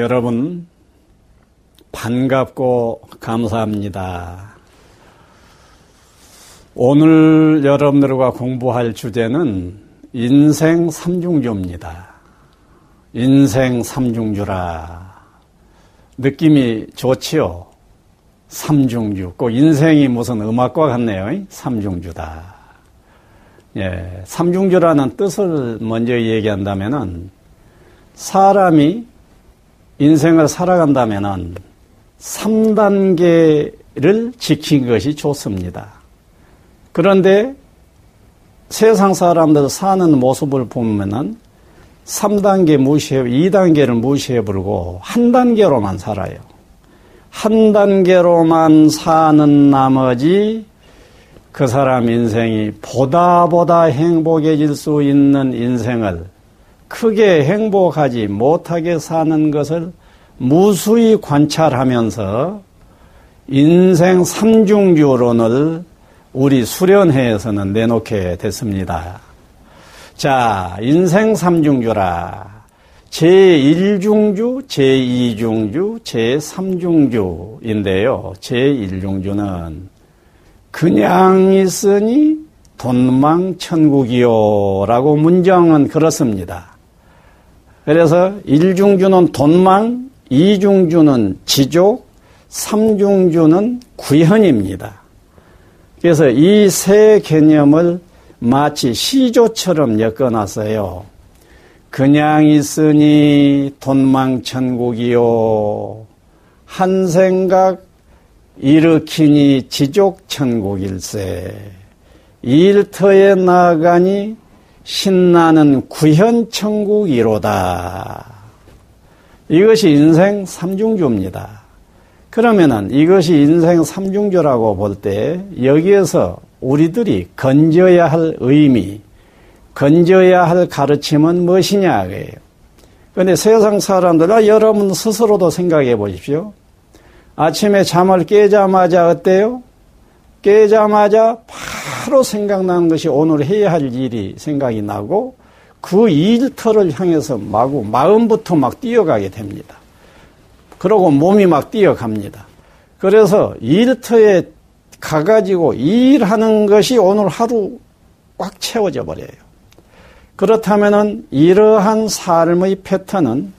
여러분, 반갑고 감사합니다. 오늘 여러분들과 공부할 주제는 인생 삼중주입니다. 인생 삼중주라. 느낌이 좋지요? 삼중주. 꼭 인생이 무슨 음악과 같네요. 삼중주다. 예, 삼중주라는 뜻을 먼저 얘기한다면은 사람이 인생을 살아간다면 3단계를 지킨 것이 좋습니다. 그런데 세상 사람들 사는 모습을 보면은 3단계 무시해, 2단계를 무시해버리고 한 단계로만 살아요. 한 단계로만 사는 나머지 그 사람 인생이 보다 보다 행복해질 수 있는 인생을 크게 행복하지 못하게 사는 것을 무수히 관찰하면서 인생 삼중주론을 우리 수련회에서는 내놓게 됐습니다. 자, 인생 삼중주라. 제1중주, 제2중주, 제3중주인데요. 제1중주는 그냥 있으니 돈망 천국이요 라고 문정은 그렇습니다. 그래서 1중주는 돈망, 2중주는 지족, 3중주는 구현입니다. 그래서 이 세 개념을 마치 시조처럼 엮어놨어요. 그냥 있으니 돈망천국이요. 한 생각 일으키니 지족천국일세. 일터에 나가니 신나는 구현천국이로다. 이것이 인생 삼중주입니다. 그러면은 이것이 인생 삼중주라고 볼 때 여기에서 우리들이 건져야 할 의미, 건져야 할 가르침은 무엇이냐, 그예요. 그런데 세상 사람들, 아, 여러분 스스로도 생각해 보십시오. 아침에 잠을 깨자마자 어때요? 깨자마자 바로 생각나는 것이 오늘 해야 할 일이 생각이 나고 그 일터를 향해서 마구 마음부터 막 뛰어가게 됩니다. 그러고 몸이 막 뛰어갑니다. 그래서 일터에 가가지고 일하는 것이 오늘 하루 꽉 채워져 버려요. 그렇다면은 이러한 삶의 패턴은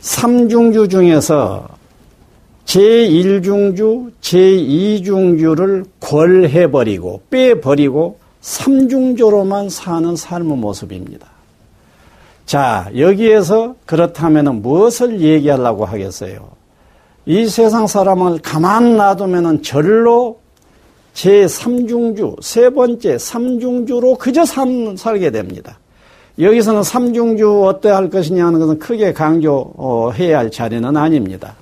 삼중주 중에서 제1중주, 제2중주를 권해버리고 빼버리고 3중주로만 사는 삶의 모습입니다. 자, 여기에서 그렇다면 무엇을 얘기하려고 하겠어요? 이 세상 사람을 가만 놔두면 절로 제3중주, 세 번째 3중주로 그저 삶, 살게 됩니다. 여기서는 3중주 어떠 할 것이냐 하는 것은 크게 강조해야 할 자리는 아닙니다.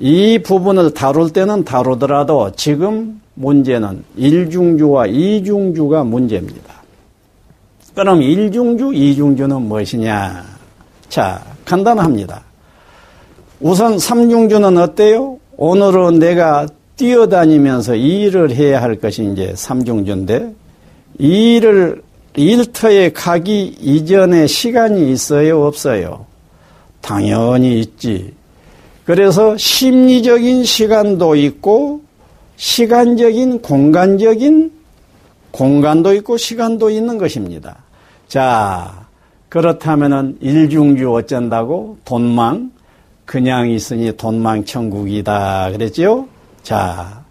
이 부분을 다룰 때는 다루더라도 지금 문제는 1중주와 2중주가 문제입니다. 그럼 1중주, 2중주는 무엇이냐? 자, 간단합니다. 우선 3중주는 어때요? 오늘은 내가 뛰어다니면서 일을 해야 할 것이 이제 3중주인데, 일을, 일터에 가기 이전에 시간이 있어요? 없어요? 당연히 있지. 그래서 심리적인 시간도 있고 시간적인 공간적인 공간도 있고 시간도 있는 것입니다. 자, 그렇다면은 일중주 어쩐다고 돈망 그냥 있으니 돈망 천국이다 그랬죠? 자,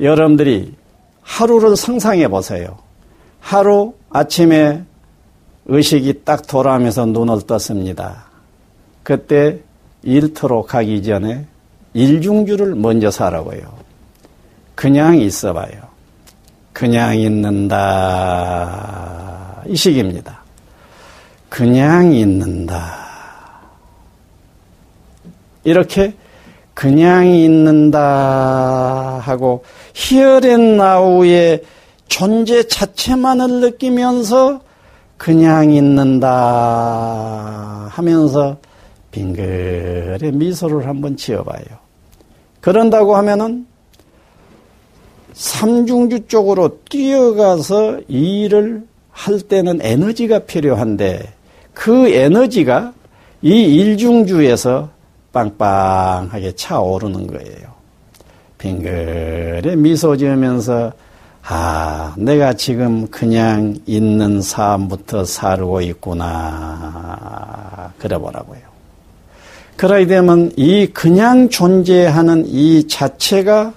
여러분들이 하루를 상상해 보세요. 하루 아침에 의식이 딱 돌아오면서 눈을 떴습니다. 그때 일터로 가기 전에 일중주를 먼저 살아고요. 그냥 있어봐요. 그냥 있는다. 이 식입니다. 그냥 있는다. 이렇게 그냥 있는다 하고 히어앤나우의 존재 자체만을 느끼면서 그냥 있는다 하면서 빙글에 미소를 한번 지어봐요. 그런다고 하면은 삼중주 쪽으로 뛰어가서 일을 할 때는 에너지가 필요한데 그 에너지가 이 일중주에서 빵빵하게 차오르는 거예요. 빙글에 미소 지으면서 아, 내가 지금 그냥 있는 삶부터 살고 있구나. 그래 보라고요. 그러게 되면 이 그냥 존재하는 이 자체가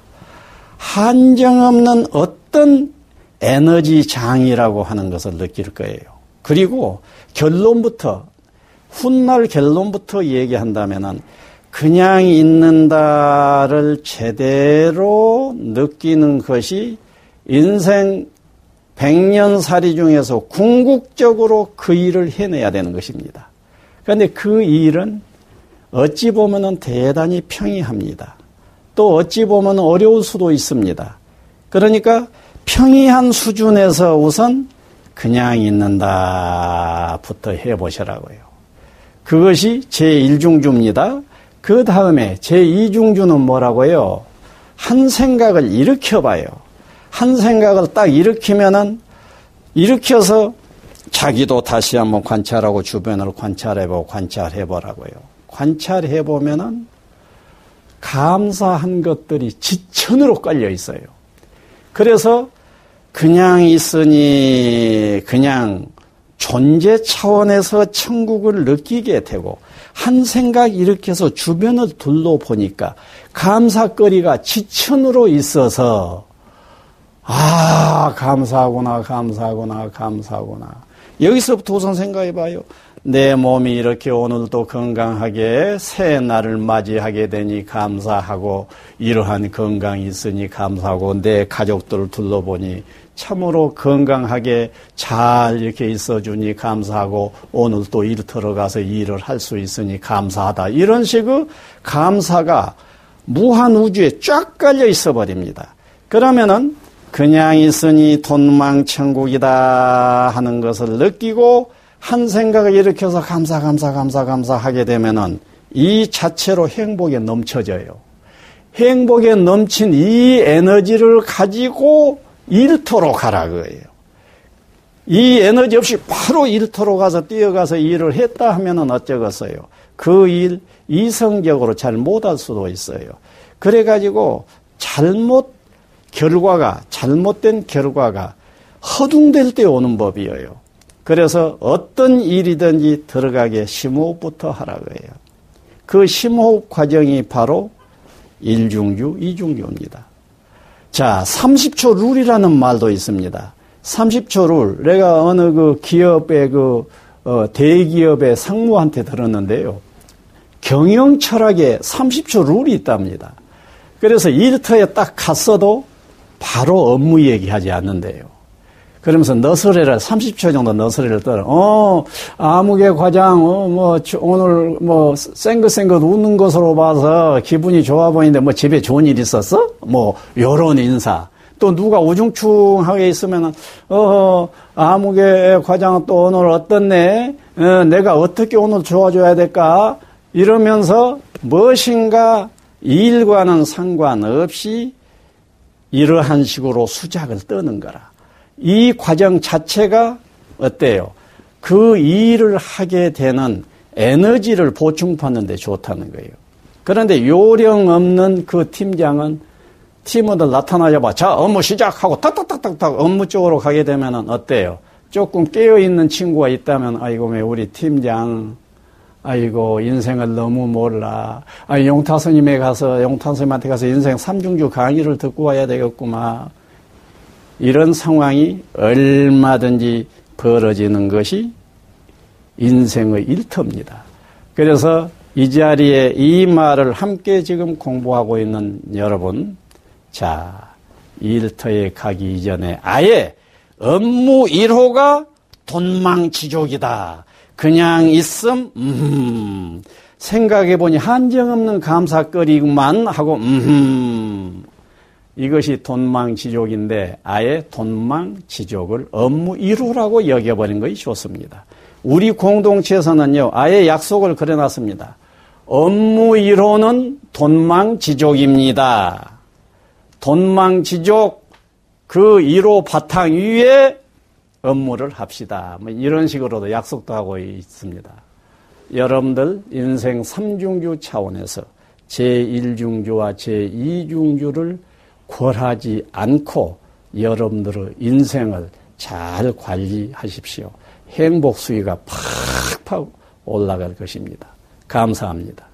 한정 없는 어떤 에너지 장이라고 하는 것을 느낄 거예요. 그리고 결론부터 훗날 결론부터 얘기한다면은 그냥 있는다를 제대로 느끼는 것이 인생 백년살이 중에서 궁극적으로 그 일을 해내야 되는 것입니다. 그런데 그 일은 어찌 보면 대단히 평이합니다. 또 어찌 보면 어려울 수도 있습니다. 그러니까 평이한 수준에서 우선 그냥 있는다부터 해보시라고요. 그것이 제1중주입니다. 그 다음에 제2중주는 뭐라고요? 한 생각을 일으켜봐요. 한 생각을 딱 일으키면은 일으켜서 자기도 다시 한번 관찰하고 주변을 관찰해보고 관찰해보라고요. 관찰해 보면은 감사한 것들이 지천으로 깔려 있어요. 그래서 그냥 있으니 그냥 존재 차원에서 천국을 느끼게 되고 한 생각 일으켜서 주변을 둘러보니까 감사거리가 지천으로 있어서 아 감사하구나 감사하구나 감사하구나 여기서부터 우선 생각해 봐요. 내 몸이 이렇게 오늘도 건강하게 새 날을 맞이하게 되니 감사하고 이러한 건강이 있으니 감사하고 내 가족들을 둘러보니 참으로 건강하게 잘 이렇게 있어주니 감사하고 오늘 또 일터로 가서 일을 할 수 있으니 감사하다. 이런 식의 감사가 무한 우주에 쫙 깔려 있어 버립니다. 그러면은 그냥 있으니 돈망 천국이다 하는 것을 느끼고 한 생각을 일으켜서 감사 감사 감사 감사 하게 되면은 이 자체로 행복에 넘쳐져요. 행복에 넘친 이 에너지를 가지고 일터로 가라 그예요. 이 에너지 없이 바로 일터로 가서 뛰어가서 일을 했다 하면은 어쩌겠어요. 그 일 이성적으로 잘 못할 수도 있어요. 그래 가지고 잘못 결과가 잘못된 결과가 허둥댈 때 오는 법이에요. 그래서 어떤 일이든지 들어가게 심호흡부터 하라고 해요. 그 심호흡 과정이 바로 일중주, 이중주입니다. 자, 30초 룰이라는 말도 있습니다. 30초 룰. 내가 어느 그 기업의 그, 어, 대기업의 상무한테 들었는데요. 경영 철학에 30초 룰이 있답니다. 그래서 일터에 딱 갔어도 바로 업무 얘기하지 않는데요. 그러면서 너스레를 30초 정도 너스레를 떨어. 어, 아무개 과장, 어, 뭐 오늘 뭐 쌩긋쌩긋 웃는 것으로 봐서 기분이 좋아 보이는데 뭐 집에 좋은 일 있었어? 뭐 요런 인사. 또 누가 우중충하게 있으면은 어, 아무개 과장 또 오늘 어떻네? 어, 내가 어떻게 오늘 좋아져야 될까? 이러면서 무엇인가 일과는 상관없이 이러한 식으로 수작을 떠는 거라. 이 과정 자체가 어때요? 그 일을 하게 되는 에너지를 보충받는 데 좋다는 거예요. 그런데 요령 없는 그 팀장은 팀원들 나타나자마 자 업무 시작하고 탁탁탁탁탁 업무 쪽으로 가게 되면 어때요? 조금 깨어 있는 친구가 있다면 아이고 왜 우리 팀장 아이고 인생을 너무 몰라. 아 용타 스님에 가서 용타 스님한테 가서 인생 삼중주 강의를 듣고 와야 되겠구만. 이런 상황이 얼마든지 벌어지는 것이 인생의 일터입니다. 그래서 이 자리에 이 말을 함께 지금 공부하고 있는 여러분, 자, 일터에 가기 이전에 아예 업무 1호가 돈망치족이다. 그냥 있음, 음, 생각해보니 한정없는 감사거리만 하고, 음, 이것이 돈망지족인데 아예 돈망지족을 업무 이루라고 여겨버린 것이 좋습니다. 우리 공동체에서는요, 아예 약속을 그려놨습니다. 업무 1호는 돈망지족입니다. 돈망지족 그 1호 바탕 위에 업무를 합시다. 뭐 이런 식으로도 약속도 하고 있습니다. 여러분들 인생 3중주 차원에서 제1중주와 제2중주를 궐하지 않고 여러분들의 인생을 잘 관리하십시오. 행복 수위가 팍팍 올라갈 것입니다. 감사합니다.